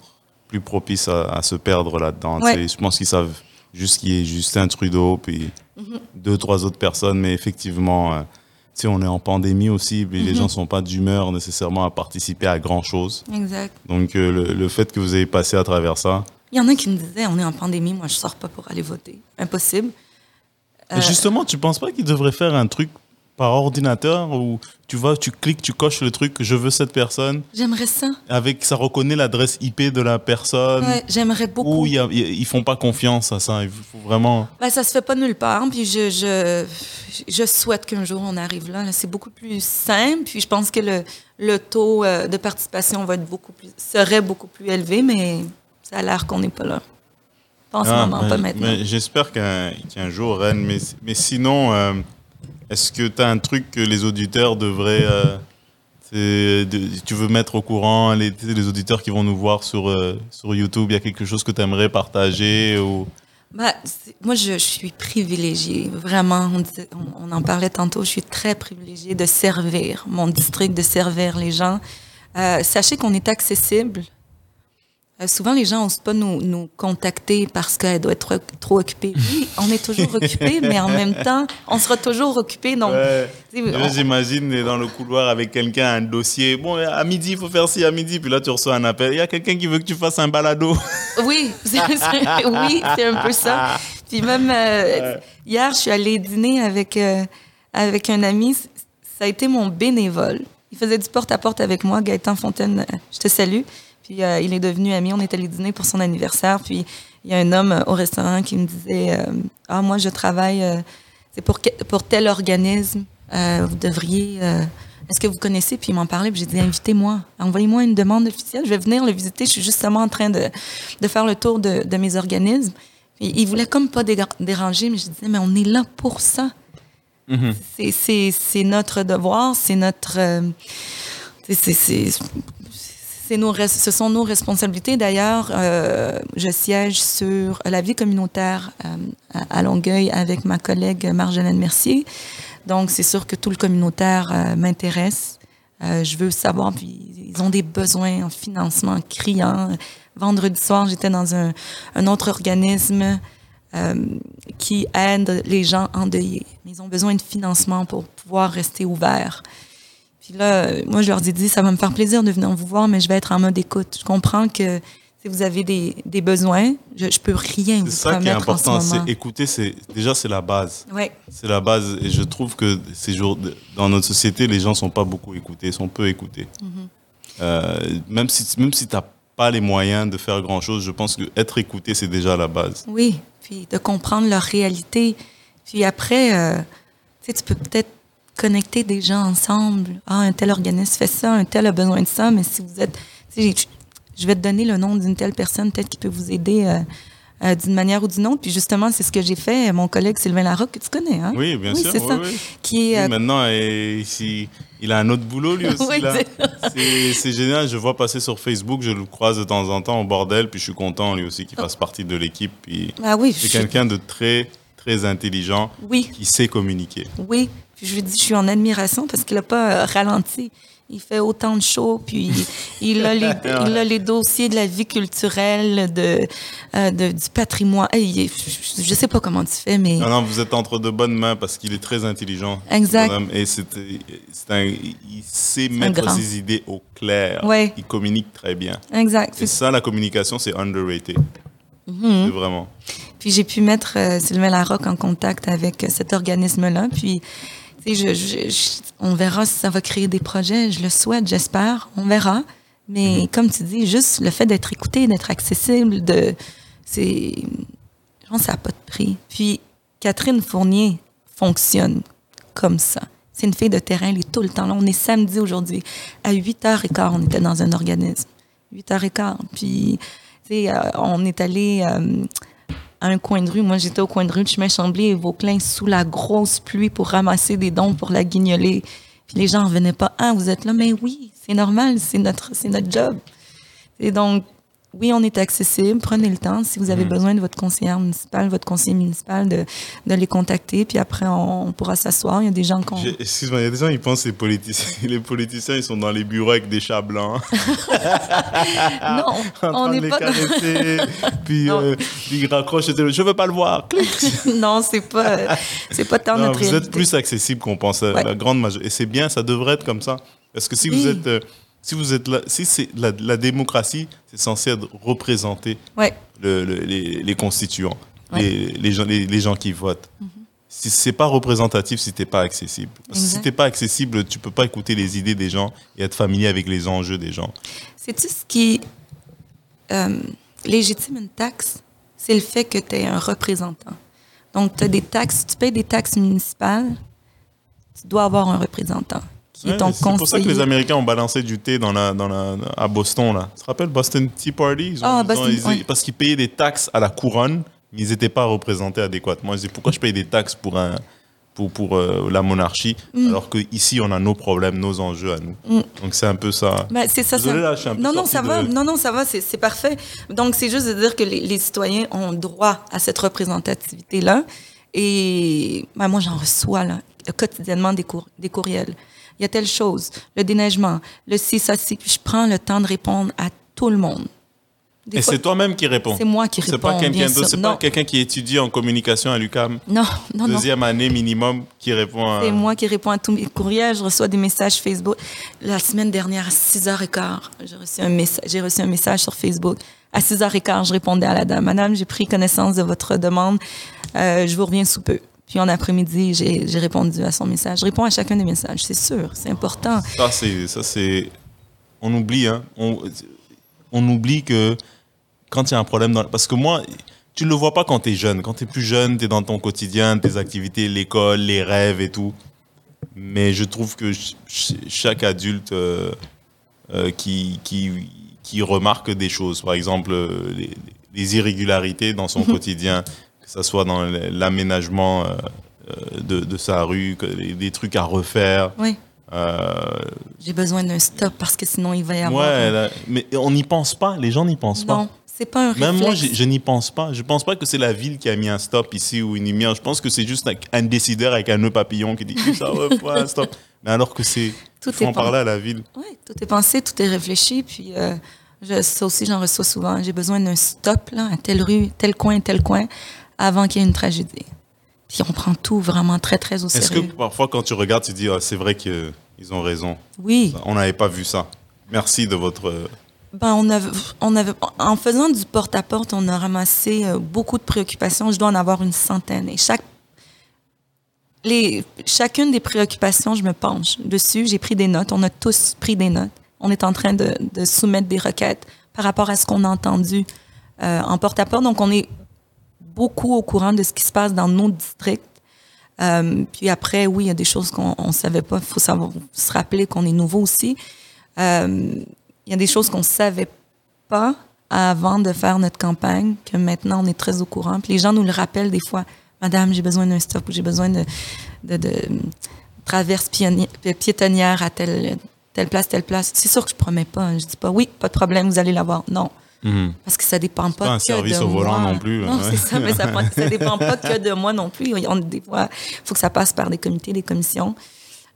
plus propices à, à se perdre là-dedans. Ouais. Je pense qu'ils savent juste qu'il y ait Justin Trudeau, puis Mm-hmm. deux, trois autres personnes, mais effectivement, euh, tu sais, on est en pandémie aussi, puis les gens sont pas d'humeur nécessairement à participer à grand-chose. Exact. Donc euh, le, le fait que vous ayez passé à travers ça, Il y en a qui me disaient, on est en pandémie, moi je sors pas pour aller voter. Impossible. Mais justement, tu penses pas qu'ils devraient faire un truc par ordinateur où tu vas, tu cliques, tu coches le truc je veux cette personne J'aimerais ça. avec ça reconnaît l'adresse IP de la personne Ouais, J'aimerais beaucoup. ou ils font pas confiance à ça. Il faut vraiment. Ben, ça se fait pas nulle part. Puis je, je, je souhaite qu'un jour on arrive là. C'est beaucoup plus simple. Puis je pense que le, le taux euh, de participation va être beaucoup plus, serait beaucoup plus élevé, mais ça a l'air qu'on n'est pas là. Pas en ce Ah, moment, mais- pas maintenant. mais J'espère qu'un qu'un jour, Rennes. Mais, mais sinon, euh, est-ce que tu as un truc que les auditeurs devraient. euh, de- tu veux mettre au courant les, les auditeurs qui vont nous voir sur, euh, sur YouTube Il y a quelque chose que tu aimerais partager ou... C'est- moi, je, je suis privilégiée, vraiment. On, disait- on- on en parlait tantôt. Je suis très privilégiée de servir mon district, de servir les gens. Euh, sachez qu'on est accessible. Euh, souvent, les gens n'osent pas nous, nous contacter parce qu'elle doit être trop occupée. Oui, on est toujours occupé, mais en même temps, on sera toujours occupé. Donc, Ouais. on- J'imagine dans le couloir avec quelqu'un, un dossier. Bon, à midi, il faut faire ci, à midi. Puis là, tu reçois un appel. Il y a quelqu'un qui veut que tu fasses un balado. Oui, c'est, c'est- oui, c'est un peu ça. Puis même euh, hier, je suis allée dîner avec euh, avec un ami. Ça a été mon bénévole. Il faisait du porte-à-porte avec moi, Gaëtan Fontaine. Je te salue. Puis euh, il est devenu ami. On est allé dîner pour son anniversaire. Puis il y a un homme au restaurant qui me disait euh, Ah, moi, je travaille. euh, c'est pour, tel organisme. Vous devriez. est-ce que vous connaissez? Puis il m'en parlait, puis j'ai dit, invitez-moi, envoyez-moi une demande officielle, je vais venir le visiter. Je suis justement en train de, de faire le tour de, de mes organismes. Puis il voulait comme pas déranger, mais je disais, mais on est là pour ça. C'est- C'est c'est notre devoir, c'est notre... c'est nos, ce sont nos responsabilités. D'ailleurs, euh, je siège sur la vie communautaire euh, à, Longueuil avec ma collègue Marjolaine Mercier. Donc, c'est sûr que tout le communautaire euh, m'intéresse. Je veux savoir, puis ils ont des besoins en financement criants. Vendredi soir, j'étais dans un, un autre organisme qui aident les gens endeuillés. Ils ont besoin de financement pour pouvoir rester ouverts. Puis là, moi, je leur ai dit, ça va me faire plaisir de venir vous voir, mais je vais être en mode écoute. Je comprends que si vous avez des, des besoins, je, je peux rien vous C'est ça qui est promettre important. ce. C'est écouter, c'est déjà c'est la base. Ouais. C'est la base. Et je trouve que ces jours, dans notre société, les gens sont pas beaucoup écoutés, sont peu écoutés. Euh, même si même si t'as pas les moyens de faire grand chose, je pense que être écouté c'est déjà la base. Oui, puis de comprendre leur réalité. Puis après, euh, tu sais, tu peux peut-être connecter des gens ensemble. Ah, un tel organisme fait ça, un tel a besoin de ça, mais si vous êtes... je- vais te donner le nom d'une telle personne, peut-être qui peut vous aider euh, euh, d'une manière ou d'une autre. Puis justement, c'est ce que j'ai fait. Mon collègue Sylvain Larocque, que tu connais, hein? Oui, bien sûr. c'est oui, ça. oui. Qui est... Euh, maintenant, ici, il a un autre boulot lui aussi. C'est- génial. Je vois passer sur Facebook, je le croise de temps en temps au bordel, puis je suis content lui aussi qu'il fasse partie de l'équipe. Puis ah oui, c'est je- quelqu'un de très très intelligent oui. qui sait communiquer. Oui, puis je lui dis, je suis en admiration parce qu'il n'a pas euh, ralenti. Il fait autant de shows, puis il a les, il a les dossiers de la vie culturelle, de, euh, de- du patrimoine. Hey, je ne sais pas comment tu fais, mais Non, non, vous êtes entre de bonnes mains parce qu'il est très intelligent. Exact. Et c'est un, il sait mettre ses idées au clair. Ouais. Il communique très bien. exact. Et ça, la communication, c'est underrated. C'est vraiment. Puis j'ai pu mettre euh, Sylvain Larocque en contact avec euh, cet organisme-là. Puis, je, je- je- on verra si ça va créer des projets. Je le souhaite, j'espère. On verra. Mais comme tu dis, juste le fait d'être écouté, d'être accessible, de, c'est, je pense que ça n'a pas de prix. Puis Catherine Fournier fonctionne comme ça. C'est une fille de terrain, elle est tout le temps là. On est samedi aujourd'hui. À 8h15, on était dans un organisme. 8h15. Puis, tu sais, euh, on est allé euh, un coin de rue. Moi, j'étais au coin de rue de chemin Chambly et Vauclin sous la grosse pluie pour ramasser des dons pour la guignolée. Puis les gens ne revenaient pas. Ah, vous êtes là? Mais oui, c'est normal, c'est notre, c'est notre job. Et donc, oui, on est accessible. Prenez le temps. Si vous avez besoin de votre conseillère municipale, votre conseiller municipal, de, de les contacter. Puis après, on, on pourra s'asseoir. Il y a des gens qui ont... Excuse-moi, il y a des gens, ils pensent que les politiciens, les politiciens, ils sont dans les bureaux avec des chats blancs. Non, on n'est les pas caresser, puis euh, ils raccrochent le téléphone. Je veux pas le voir. Non, c'est pas, c'est pas tant Non, notre vous réalité. êtes plus accessible qu'on Ouais. la grande majorité. Et c'est bien, ça devrait être comme ça. Parce que si Oui. vous êtes, euh, si vous êtes là, si c'est la, la démocratie, c'est censé être représenter Ouais, le- le- les, les constituants, Ouais. Les, les gens, les, les gens qui votent. Si c'est pas représentatif, si t'es pas accessible. Parce que si t'es pas accessible, tu peux pas écouter les idées des gens et être familier avec les enjeux des gens. C'est-tu ce qui euh, légitime une taxe? C'est le fait que tu es un représentant. Donc, tu as des taxes, tu payes des taxes municipales, tu dois avoir un représentant Ouais, c'est pour ça que les. Américains ont balancé du thé dans la, dans la, à Boston. Là. Tu te rappelles Boston Tea Party? Ils ont- Ah, ils ont- Boston, ils- ouais. Parce qu'ils payaient des taxes à la couronne, mais ils n'étaient pas représentés adéquatement. Ils disaient pourquoi je paye des taxes pour, un, pour, pour euh, la monarchie Mm. alors qu'ici on a nos problèmes, nos enjeux à nous. Donc c'est un peu ça. C'est ça, Désolé, ça- là, je suis un peu non, non, ça de- va. Non, non, ça va. C'est parfait. Donc, c'est juste de dire que les, les citoyens ont droit à cette représentativité-là. Et ben, moi, j'en reçois là, quotidiennement des, cour- des courriels. Il y a telle chose, le déneigement, le ci, ça. Puis je prends le temps de répondre à tout le monde. Des Et c'est toi-même qui réponds. c'est moi qui C'est réponds. pas quelqu'un d'autre. C'est pas quelqu'un qui étudie en communication à l'UCAM, non, non, non. deuxième année minimum, qui répond à. C'est moi qui réponds à tous mes courriels. Je reçois des messages Facebook. La semaine dernière, à 6h15, j'ai reçu un message, j'ai reçu un message sur Facebook. À 6h15, je répondais à la dame. Madame, j'ai pris connaissance de votre demande. Euh, je vous reviens sous peu. Puis en après-midi, j'ai répondu à son message. Je réponds à chacun des messages, c'est sûr, c'est important. Ça, c'est, ça, c'est, on oublie, hein. On, on oublie que quand il y a un problème dans, parce que moi, tu le vois pas quand tu es jeune. Quand tu es plus jeune, tu es dans ton quotidien, tes activités, l'école, les rêves et tout. Mais je trouve que ch- ch- chaque adulte euh, euh, qui, qui, qui remarque des choses, par exemple, euh, les, les irrégularités dans son quotidien, que ce soit dans l'aménagement euh, euh, de, de sa rue, des trucs à refaire, Oui, euh, j'ai besoin d'un stop parce que sinon il va y avoir. ouais, là, mais on n'y pense pas. Les gens n'y pensent Non, pas. c'est pas un Même moi, je n'y pense pas. Je pense pas que c'est la ville qui a mis un stop ici ou une lumière. Je pense que c'est juste un, un décideur avec un nœud papillon qui dit ça va, faut un stop. Mais alors que c'est. Tout est parler à la ville. Oui, tout est pensé, tout est réfléchi. Puis euh, je, ça aussi, j'en reçois souvent. J'ai besoin d'un stop, là, à telle rue, tel coin, tel coin. Avant qu'il y ait une tragédie. Puis on prend tout vraiment très, très au Est-ce que sérieux. parfois, quand tu regardes, tu dis, Ah, c'est vrai qu'ils ont raison. Oui. On n'avait pas vu ça. Merci de votre. euh, Ben, on avait, on avait, en faisant du porte-à-porte, on a ramassé euh, beaucoup de préoccupations. Je dois en avoir une centaine. Et chaque, les, chacune des préoccupations, je me penche dessus. J'ai pris des notes. On a tous pris des notes. On est en train de, de soumettre des requêtes par rapport à ce qu'on a entendu euh, en porte-à-porte. Donc, on est beaucoup au courant de ce qui se passe dans nos districts. Euh, puis après, oui, il y a des choses qu'on ne savait pas. Il faut savoir se rappeler qu'on est nouveau aussi. Euh, il y a des choses qu'on ne savait pas avant de faire notre campagne, que maintenant on est très au courant. Puis les gens nous le rappellent des fois. Madame, j'ai besoin d'un stop ou j'ai besoin de, de, traverse piétonnière à telle, telle place, telle place. C'est sûr que je promets pas. hein. Je dis pas oui, pas de problème, vous allez l'avoir. Non. Parce que ça dépend pas, pas un que service de au volant moi. non plus, Non, ouais. c'est ça, mais ça, dépend pas que de moi non plus. On, des fois, il faut que ça passe par des comités, des commissions.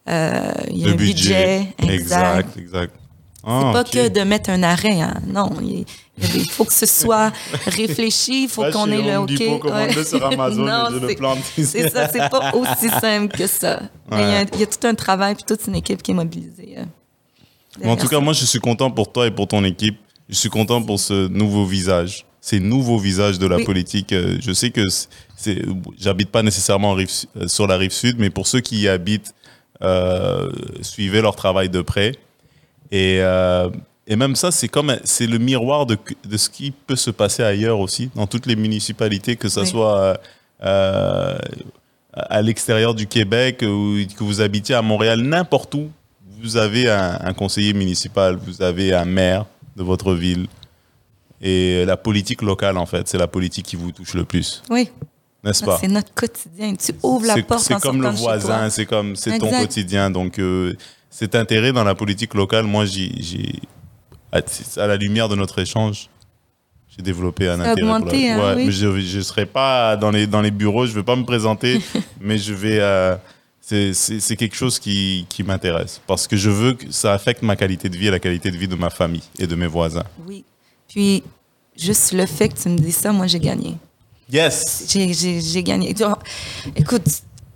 Euh, il y a le un budget, exact. Exact, exact. C'est Ah, pas ok. que de mettre un arrêt. hein. Non, il il faut que ce soit réfléchi, il faut qu'on ait le OK. Ouais. sur Amazon Non, c'est-. C'est ça, c'est pas aussi simple que ça. Il, y a, Ouais. il y a tout un travail puis toute une équipe qui est mobilisée. euh, en tout cas, moi, je suis content pour toi et pour ton équipe. Je suis content pour ce nouveau visage, ces nouveaux visages de la Oui. politique. Euh, Je sais que c'est- j'habite pas nécessairement en rive su- euh, sur la rive sud, mais pour ceux qui y habitent, euh, suivez leur travail de près. Et, euh, et même ça, c'est comme c'est le miroir de, de ce qui peut se passer ailleurs aussi, dans toutes les municipalités, que ce Oui. soit euh, à l'extérieur du Québec ou que vous habitiez à Montréal, n'importe où, vous avez un, un conseiller municipal, vous avez un maire de votre ville. Et la politique locale, en fait, c'est la politique qui vous touche le plus, Oui, n'est-ce pas? c'est notre quotidien. Tu ouvres la porte C'est comme le voisin, c'est comme c'est ton quotidien. Donc, euh, cet intérêt dans la politique locale, moi, j'ai, à, à la lumière de notre échange, j'ai développé un intérêt. pour la- hein, Ouais, oui. mais je ne serai pas dans les, dans les bureaux, je ne vais pas me présenter, mais je vais. euh, c'est, quelque chose qui, qui m'intéresse parce que je veux que ça affecte ma qualité de vie et la qualité de vie de ma famille et de mes voisins. Oui. Puis, juste le fait que tu me dis ça, moi, j'ai gagné. Yes! J'ai- gagné. Écoute,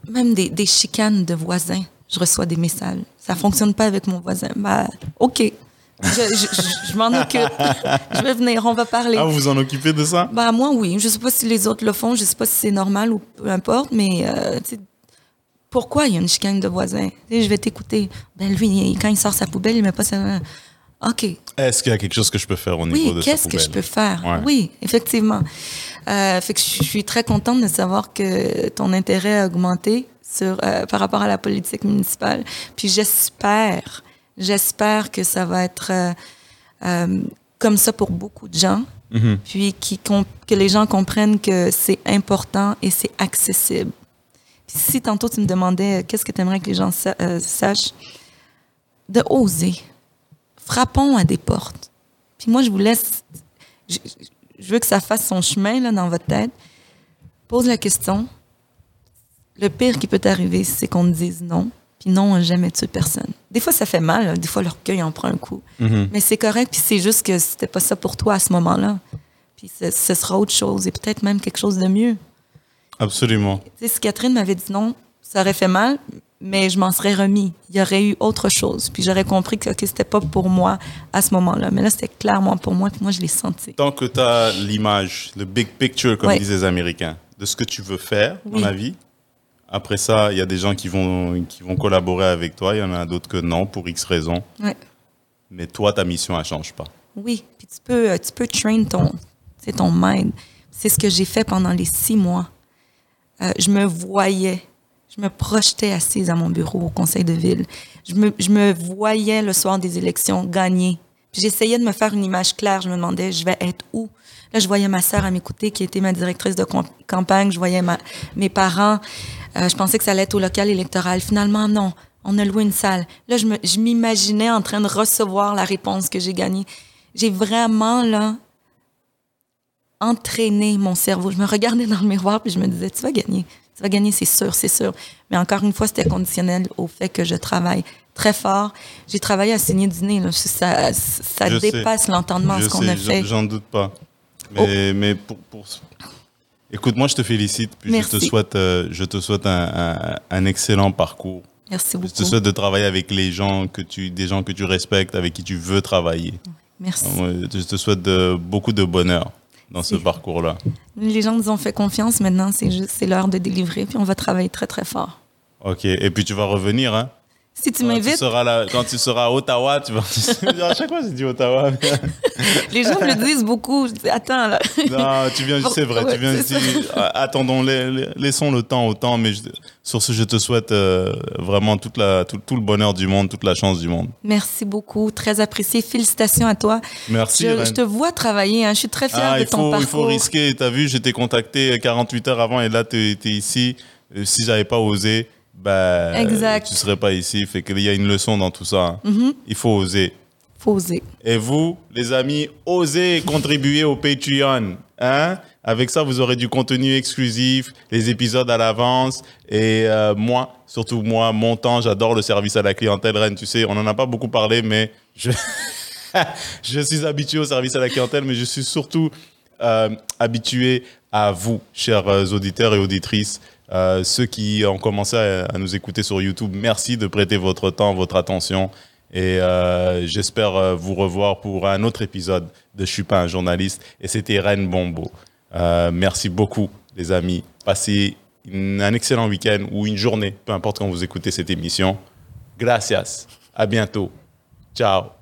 même des, des chicanes de voisins, je reçois des messages. Ça fonctionne pas avec mon voisin. Bah, OK. Je, je- je- je m'en occupe. Je vais venir, on va parler. Ah, vous vous en occupez de ça? Bah, moi, oui. Je sais pas si les autres le font, je sais pas si c'est normal ou peu importe, mais euh, pourquoi il y a une chicane de sais, je vais t'écouter. Ben, lui, quand il sort sa poubelle, il met pas sa. OK. Est-ce qu'il y a quelque chose que je peux faire au niveau de qu'est-ce que je peux faire? Ouais. Oui, effectivement. Euh, fait que je suis très contente de savoir que ton intérêt a augmenté sur, euh, par rapport à la politique municipale. Puis j'espère, j'espère que ça va être euh, euh, comme ça pour beaucoup de gens. Mhm. Puis qui, que les gens comprennent que c'est important et c'est accessible. Puis si tantôt tu me demandais euh, qu'est-ce que tu aimerais que les gens sa- euh, sachent, de oser. Frappons à des portes. Puis moi, je vous laisse. Je, je veux que ça fasse son chemin là, dans votre tête. Pose la question. Le pire qui peut t'arriver, c'est qu'on te dise non. Puis non, on jamais tué personne. Des fois, ça fait mal. là. Des fois, l'orgueil en prend un coup. Mhm. Mais c'est correct. Puis c'est juste que c'était pas ça pour toi à ce moment-là. Puis ce, ce sera autre chose et peut-être même quelque chose de mieux. Absolument. Tu sais, si Catherine m'avait dit non, ça aurait fait mal, mais je m'en serais remis. Il y aurait eu autre chose. Puis j'aurais compris que ok, c'était pas pour moi à ce moment-là. Mais là, c'était clairement pour moi. Puis moi, je l'ai senti. Tant que tu as l'image, le big picture, comme Ouais. disent les Américains, de ce que tu veux faire dans Oui. la vie, après ça, il y a des gens qui vont, qui vont collaborer avec toi, il y en a d'autres que non, pour X raisons. Ouais. Mais toi, ta mission, elle change pas. Oui. Puis tu peux, euh, tu peux train ton, ton mind. C'est ce que j'ai fait pendant les six mois. Euh, je me voyais, je me projetais assise à mon bureau au conseil de ville. Je me, je me voyais le soir des élections gagner. J'essayais de me faire une image claire. Je me demandais, je vais être où? Là, je voyais ma sœur à m'écouter, qui était ma directrice de campagne. Je voyais ma, mes parents. Euh, je pensais que ça allait être au local électoral. Finalement, non. On a loué une salle. Là, je me- je m'imaginais en train de recevoir la réponse que j'ai gagnée. J'ai vraiment, là, entraîné mon cerveau. Je me regardais dans le miroir puis je me disais, tu vas gagner. Tu vas gagner, c'est sûr, c'est sûr. Mais encore une fois, c'était conditionnel au fait que je travaille très fort. J'ai travaillé à saigner du nez. là. Ça, Je dépasse l'entendement Je ce qu'on a fait. Oh. J'en doute pas. Mais, mais pour, pour, Écoute, moi, je te félicite. Puis je te souhaite, euh, je te souhaite un, un- un excellent parcours. Merci Je beaucoup. te souhaite de travailler avec les gens que tu, des gens que tu respectes, avec qui tu veux travailler. Merci. Ouais, Je te souhaite de, beaucoup de bonheur dans ce parcours-là. Les gens nous ont fait confiance. Maintenant, c'est juste, c'est l'heure de délivrer. Puis on va travailler très, très fort. Ok. Et puis tu vas revenir, hein? Si tu m'invites, quand tu seras à Ottawa, tu vas. à chaque fois, j'ai dit Ottawa. les gens me le disent beaucoup. Je dis, attends, là. non, tu viens, c'est vrai, tu viens ici. c'est Attendons, la- laissons le temps au temps. Mais je- sur ce, je te souhaite euh, vraiment toute la, tout, tout le bonheur du monde, toute la chance du monde. Merci beaucoup. Très apprécié. Félicitations à toi. Merci. Je, je te vois travailler. hein. Je suis très fière Ah, de ton faut, il parcours. faut risquer. Tu as vu, je t'ai contacté 48 heures avant et là, tu es, ici. Euh, Si j'avais pas osé, bah, Exact. tu serais pas ici. Fait qu'il y a une leçon dans tout ça. hein. Mhm. Il faut oser. Faut oser. Et vous, les amis, osez contribuer au Patreon. Hein? Avec ça, vous aurez du contenu exclusif, les épisodes à l'avance. Et euh, moi, surtout moi, mon temps, j'adore le service à la clientèle. Rennes, tu sais, on n'en a pas beaucoup parlé, mais je, je suis habitué au service à la clientèle, mais je suis surtout euh, habitué à vous, chers euh, auditeurs et auditrices. Euh, ceux qui ont commencé à, nous écouter sur YouTube, merci de prêter votre temps, votre attention. Et euh, j'espère euh, vous revoir pour un autre épisode de Je suis pas un journaliste. Et c'était Rennes Bombo. Merci beaucoup, les amis. Passez un excellent week-end ou une journée, peu importe quand vous écoutez cette émission. Gracias. À bientôt. Ciao.